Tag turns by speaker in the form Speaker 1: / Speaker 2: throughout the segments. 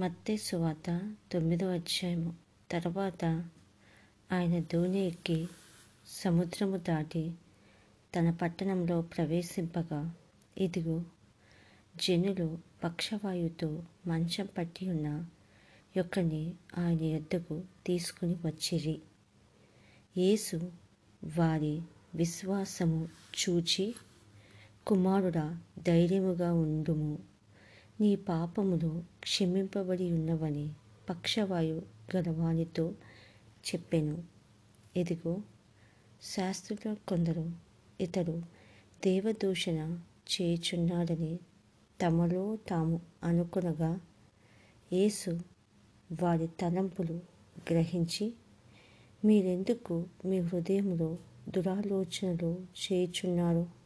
Speaker 1: మత్తే సువాత తొమ్మిదో అధ్యాయము. తర్వాత ఆయన దోణి ఎక్కి సముద్రము దాటి తన పట్టణంలో ప్రవేశింపగా ఇదిగో జనులు పక్షవాయువుతో మంచం పట్టి ఉన్న యొక్కని ఆయన ఎద్దకు తీసుకుని వచ్చిరి. యేసు వారి విశ్వాసము చూచి కుమారుడా ధైర్యముగా ఉండుము. నీ పాపములు క్షమింపబడి ఉన్నవని పక్షవాయు గలవానితో చెప్పెను. ఎదిగో శాస్త్రుల కొందరు ఇతడు దేవదూషణ చేయుచున్నాడని తమలో తాము అనుకునగా యేసు వారి తలంపులు గ్రహించి మీరెందుకు మీ హృదయంలో దురాలోచనలు చేయుచున్నారు?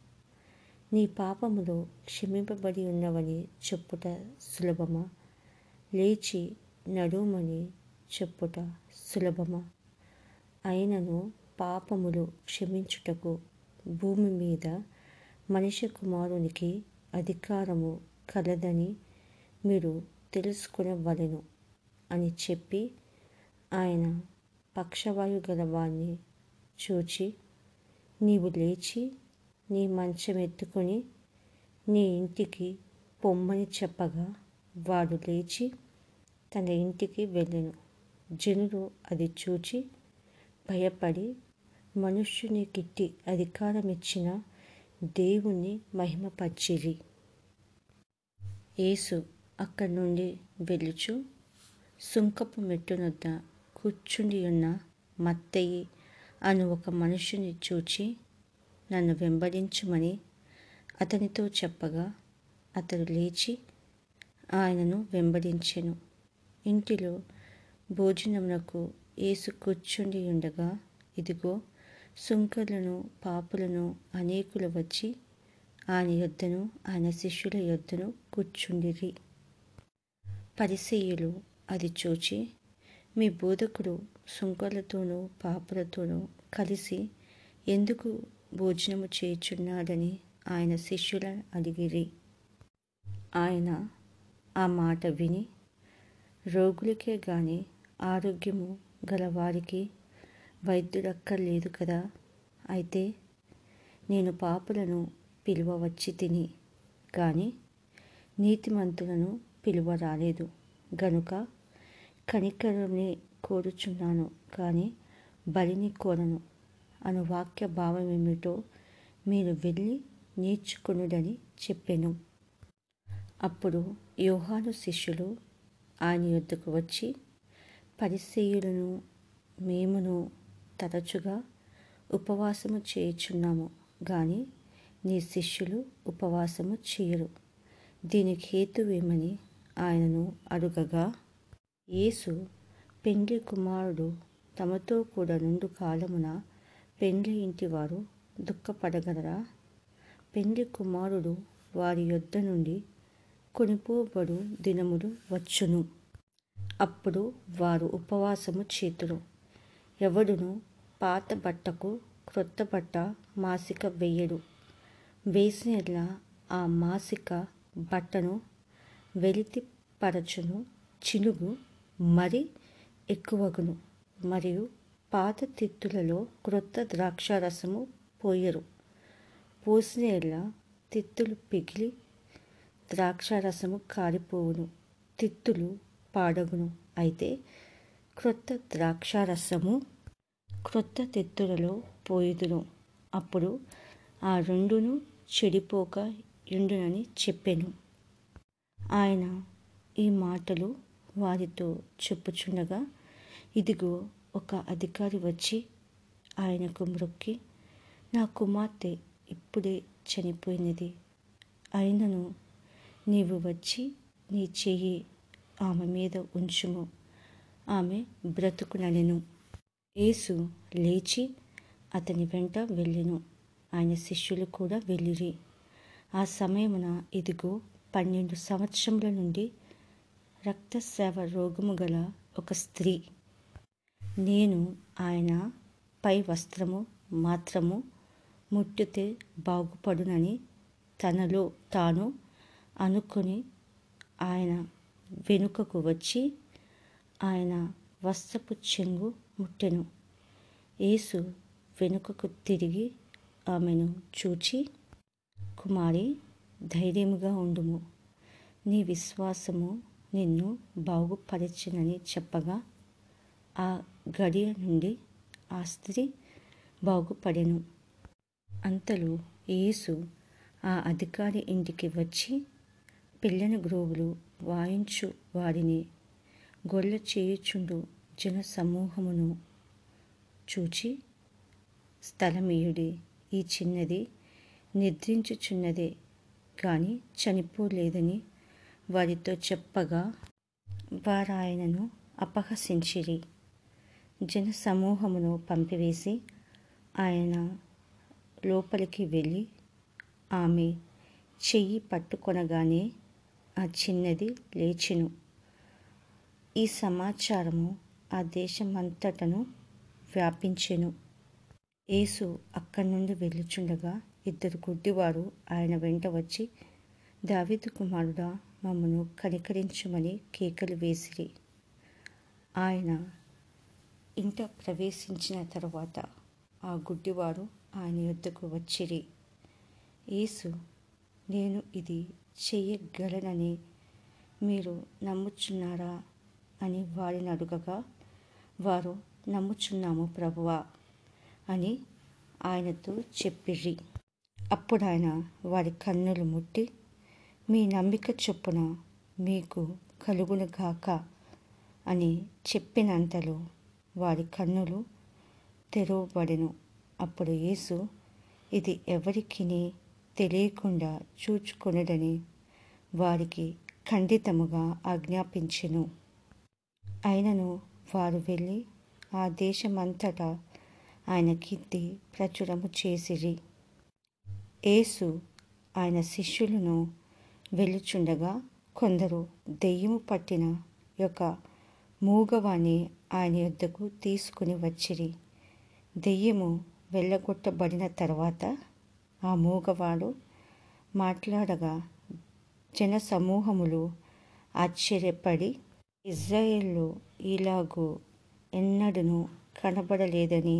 Speaker 1: నీ పాపములు క్షమింపబడి ఉన్నవని చెప్పుట సులభమా? లేచి నడుమని చెప్పుట సులభమా? అయినను పాపములు క్షమించుటకు భూమి మీద మనిషి కుమారునికి అధికారము కలదని మీరు తెలుసుకునవలెను అని చెప్పి ఆయన పక్షవాయు గలవాన్ని చూచి నీవు లేచి నీ మంచం ఎత్తుకొని నీ ఇంటికి పొమ్మని చెప్పగా వాడు లేచి తన ఇంటికి వెళ్ళెను. జనులు అది చూచి భయపడి మనుష్యుని కిట్టి అధికారం ఇచ్చిన దేవుణ్ణి మహిమపరిచిరి. యేసు అక్కడి నుండి వెళ్ళుచు సుంకపు మెట్టునొద్ద కూర్చుండి ఉన్న మత్తయి అను ఒక మనుషుని చూచి నన్ను వెంబడించుమని అతనితో చెప్పగా అతడు లేచి ఆయనను వెంబడించెను. ఇంటిలో భోజనమునకు ఏసు కూర్చుండి ఉండగా ఇదిగో సుంకర్లను పాపులను అనేకులు వచ్చి ఆయన యొద్దను ఆయన శిష్యుల యొద్దను కూర్చుండిరి. పరిసెయ్యులు అది చూచి మీ బోధకుడు సుంకర్లతోనూ పాపులతోనూ కలిసి ఎందుకు భోజనము చేర్చున్నాడని ఆయన శిష్యుల అడిగిరి. ఆయన ఆ మాట విని రోగులకే గాని ఆరోగ్యము గలవారికి వైద్యుడక్కర్లేదు కదా? అయితే నేను పాపులను పిలువవచ్చి తిని కానీ నీతిమంతులను పిలువ రాలేదు గనుక కనికరమే కోరుచున్నాను కానీ బలిని కోరను. అను వాక్య భావం ఏమిటో మీరు వెళ్ళి నేర్చుకునుడని చెప్పెను. అప్పుడు యోహాను శిష్యులు ఆయన యొద్దకు వచ్చి పరిసెయులను మేమును తరచుగా ఉపవాసము చేయుచున్నాము కానీ నీ శిష్యులు ఉపవాసము చేయరు. దీనికి హేతువేమని ఆయనను అడుగగా యేసు పెండ్లి కుమారుడు తమతో కూడా నుండు కాలమున పెండ్లి ఇంటి వారు దుఃఖపడగలరా? పెండ్లి కుమారుడు వారి యొద్ద నుండి కొనిపోబడు దినములు వచ్చును. అప్పుడు వారు ఉపవాసము చేతురు. ఎవడును పాత బట్టకు క్రొత్త బట్ట మాసిక వేయడు. వేసినలా ఆ మాసిక బట్టను వెలితి పరచును చినుగు మరి ఎక్కువగును. మరియు పాత తిత్తులలో క్రొత్త ద్రాక్షారసము పోయరు. పోసిన తిత్తులు పిగిలి ద్రాక్షారసము కారిపోవును. తిత్తులు పాడగును. అయితే క్రొత్త ద్రాక్షారసము క్రొత్త తిత్తులలో పోయిదును. అప్పుడు ఆ రెండును చెడిపోక ఎండునని చెప్పెను. ఆయన ఈ మాటలు వారితో చెప్పుచుండగా ఇదిగో ఒక అధికారి వచ్చి ఆయనకు మ్రొక్కి నా కుమార్తె ఇప్పుడే చనిపోయినది. అయినను నీవు వచ్చి నీ చెయ్యి ఆమె మీద ఉంచుము. ఆమె బ్రతుకునెను యేసు లేచి అతని వెంట వెళ్ళెను. ఆయన శిష్యులు కూడా వెళ్ళిరి. ఆ సమయమున ఇదిగో పన్నెండు సంవత్సరముల నుండి రక్తస్రావ రోగము గల ఒక స్త్రీ నేను ఆయన పై వస్త్రము మాత్రము ముట్టితే బాగుపడునని తనలో తాను అనుకుని ఆయన వెనుకకు వచ్చి ఆయన వస్త్రపు చెంగు ముట్టెను. యేసు వెనుకకు తిరిగి ఆమెను చూచి కుమారి ధైర్యముగా ఉండుము. నీ విశ్వాసము నిన్ను బాగుపరచనని చెప్పగా ఆ గడియ నుండి ఆ స్త్రీ బాగుపడెను. అంతలో యేసు ఆ అధికారి ఇంటికి వచ్చి పిల్లని గ్రోవులు వాయించు వారిని గొల్ల చేయుచుండు జన సమూహమును చూచి స్థలమీయుడి ఈ చిన్నది నిద్రించుచున్నదే కానీ చనిపోలేదని వారితో చెప్పగా వారాయనను అపహసించిరి. జన సమూహమును పంపివేసి ఆయన లోపలికి వెళ్ళి ఆమె చెయ్యి పట్టుకొనగానే ఆ చిన్నది లేచెను. ఈ సమాచారము ఆ దేశమంతటను వ్యాపించెను. యేసు అక్కడి నుండి వెళ్ళుచుండగా ఇద్దరు గుడ్డివారు ఆయన వెంట వచ్చి దావీదు కుమారుడా మమ్మను కనికరించమని కేకలు వేసిరి. ఆయన ఇంట ప్రవేశించిన తరువాత ఆ గుడ్డివారు ఆయన యొద్దకు వచ్చిరి. యేసు నేను ఇది చేయగలనని మీరు నమ్ముచున్నారా? అని వారిని అడుగగా వారు నమ్ముచున్నాము ప్రభువా అని ఆయనతో చెప్పిర్రి అప్పుడు ఆయన వారి కన్నులు ముట్టి మీ నమ్మిక చొప్పున మీకు కలుగును గాక అని చెప్పినంతలో వారి కన్నులు తెరవబడెను. అప్పుడు యేసు ఇది ఎవరికిని తెలియకుండా చూచుకొనడని వారికి ఖండితముగా ఆజ్ఞాపించెను. అయినను వారు వెళ్ళి ఆ దేశమంతటా ఆయన కీర్తి ప్రచురము చేసిరి. యేసు ఆయన శిష్యులను వెళ్ళుచుండగా కొందరు దెయ్యము పట్టిన యొక్క మూగవాణి ఆయన యొద్దకు తీసుకుని వచ్చిరి. దెయ్యము వెళ్ళగొట్టబడిన తర్వాత ఆ మూగవాడు మాట్లాడగా జన సమూహములు ఆశ్చర్యపడి ఇజ్రాయేల్లో ఇలాగూ ఎన్నడను కనబడలేదని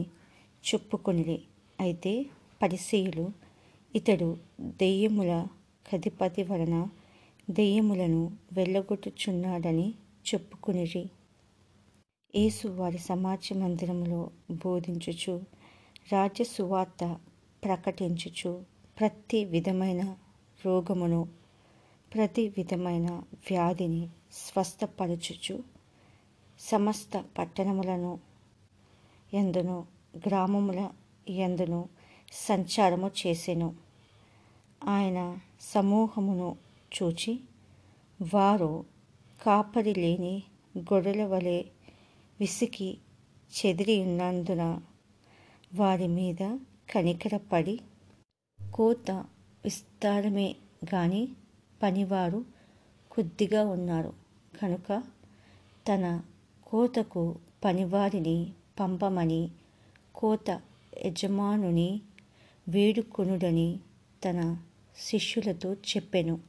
Speaker 1: చెప్పుకొనిది అయితే పరిశీలు ఇతడు దెయ్యముల కధిపతి వలన దెయ్యములను వెళ్ళగొట్టుచున్నాడని చెప్పుకునిరి. యేసు వారి సమాజ మందిరములో బోధించుచు రాజ్య సువార్త ప్రకటించుచు ప్రతి విధమైన రోగమును ప్రతి విధమైన వ్యాధిని స్వస్థపరచుచు సమస్త పట్టణములను ఎందును గ్రామముల ఎందును సంచారము చేసెను. ఆయన సమూహమును చూచి వారు కాపరి లేని గొర్రెల వలె విసికి చెదిరి ఉన్నందున వారి మీద కనికరపడి కోత విస్తారమే గాని పనివారు కొద్దిగా ఉన్నారు. కనుక తన కోతకు పనివారిని పంపమని కోత యజమానుని వేడుకొనుడని తన శిష్యులతో చెప్పెను.